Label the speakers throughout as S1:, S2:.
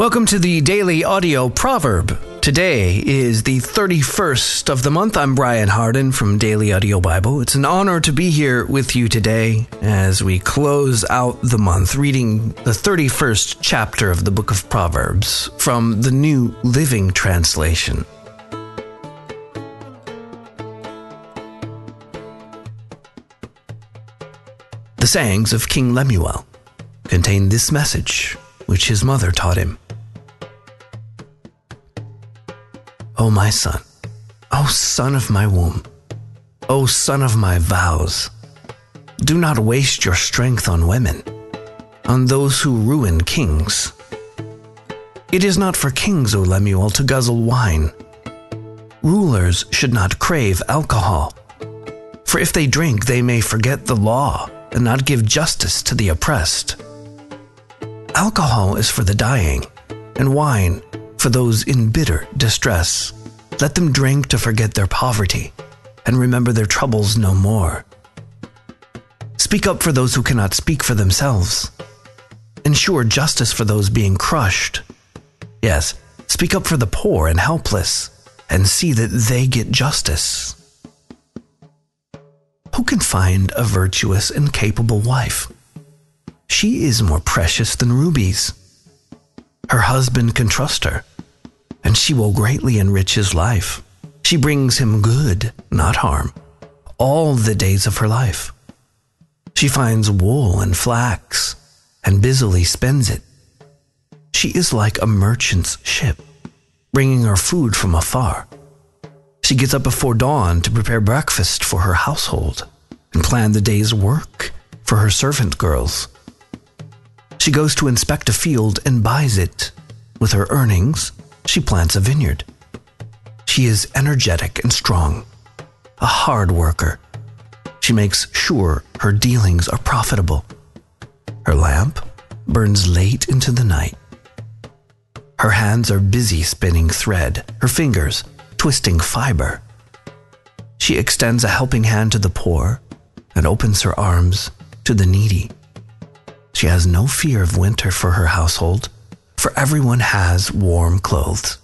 S1: Welcome to the daily audio proverb. Today is the 31st of the month. I'm Brian Hardin from Daily Audio Bible. It's an honor to be here with you today as we close out the month reading the 31st chapter of the book of Proverbs from the New Living Translation. The sayings of King Lemuel contain this message which his mother taught him. O my son, O son of my womb, O son of my vows, do not waste your strength on women, on those who ruin kings. It is not for kings, O Lemuel, to guzzle wine. Rulers should not crave alcohol, for if they drink, they may forget the law and not give justice to the oppressed. Alcohol is for the dying, and wine for those in bitter distress. Let them drink to forget their poverty and remember their troubles no more. Speak up for those who cannot speak for themselves. Ensure justice for those being crushed. Yes, speak up for the poor and helpless and see that they get justice. Who can find a virtuous and capable wife? She is more precious than rubies. Her husband can trust her and she will greatly enrich his life. She brings him good, not harm, all the days of her life. She finds wool and flax and busily spends it. She is like a merchant's ship, bringing her food from afar. She gets up before dawn to prepare breakfast for her household and plan the day's work for her servant girls. She goes to inspect a field and buys it. With her earnings, she plants a vineyard. She is energetic and strong, a hard worker. She makes sure her dealings are profitable. Her lamp burns late into the night. Her hands are busy spinning thread, her fingers twisting fiber. She extends a helping hand to the poor and opens her arms to the needy. She has no fear of winter for her household for everyone has warm clothes.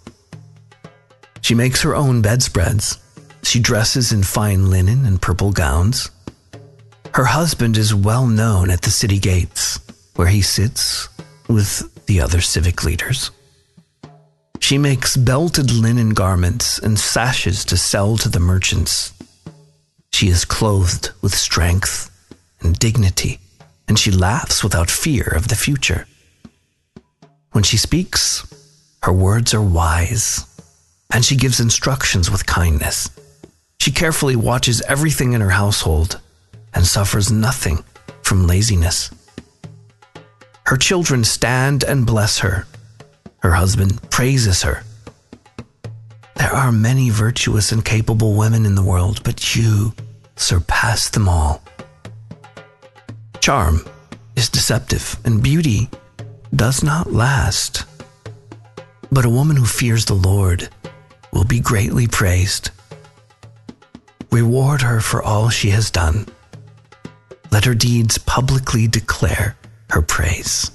S1: She makes her own bedspreads. She dresses in fine linen and purple gowns. Her husband is well known at the city gates, where he sits with the other civic leaders. She makes belted linen garments and sashes to sell to the merchants. She is clothed with strength and dignity, and she laughs without fear of the future. When she speaks, her words are wise, and she gives instructions with kindness. She carefully watches everything in her household and suffers nothing from laziness. Her children stand and bless her. Her husband praises her. There are many virtuous and capable women in the world, but you surpass them all. Charm is deceptive, and beauty does not last. But a woman who fears the Lord will be greatly praised. Reward her for all she has done. Let her deeds publicly declare her praise.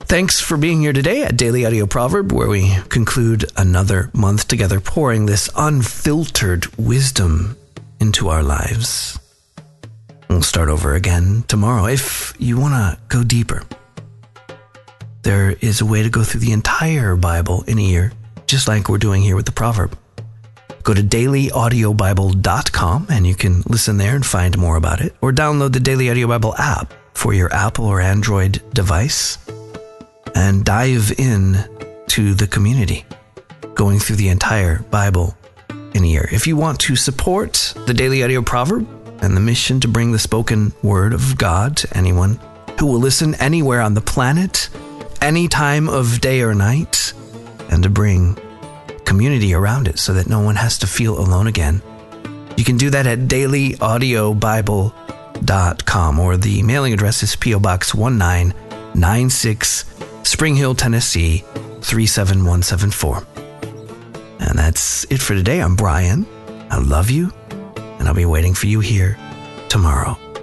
S1: Thanks for being here today at Daily Audio Proverb, where we conclude another month together, pouring this unfiltered wisdom into our lives. We'll start over again tomorrow. If you want to go deeper, there is a way to go through the entire Bible in a year, just like we're doing here with the proverb. Go to dailyaudiobible.com and you can listen there and find more about it, or download the Daily Audio Bible app for your Apple or Android device and dive in to the community, going through the entire Bible in a year. If you want to support the Daily Audio Proverb, and the mission to bring the spoken word of God to anyone who will listen anywhere on the planet, any time of day or night, and to bring community around it so that no one has to feel alone again. You can do that at dailyaudiobible.com or the mailing address is P.O. Box 1996, Spring Hill, Tennessee 37174. And that's it for today. I'm Brian. I love you and I'll be waiting for you here tomorrow.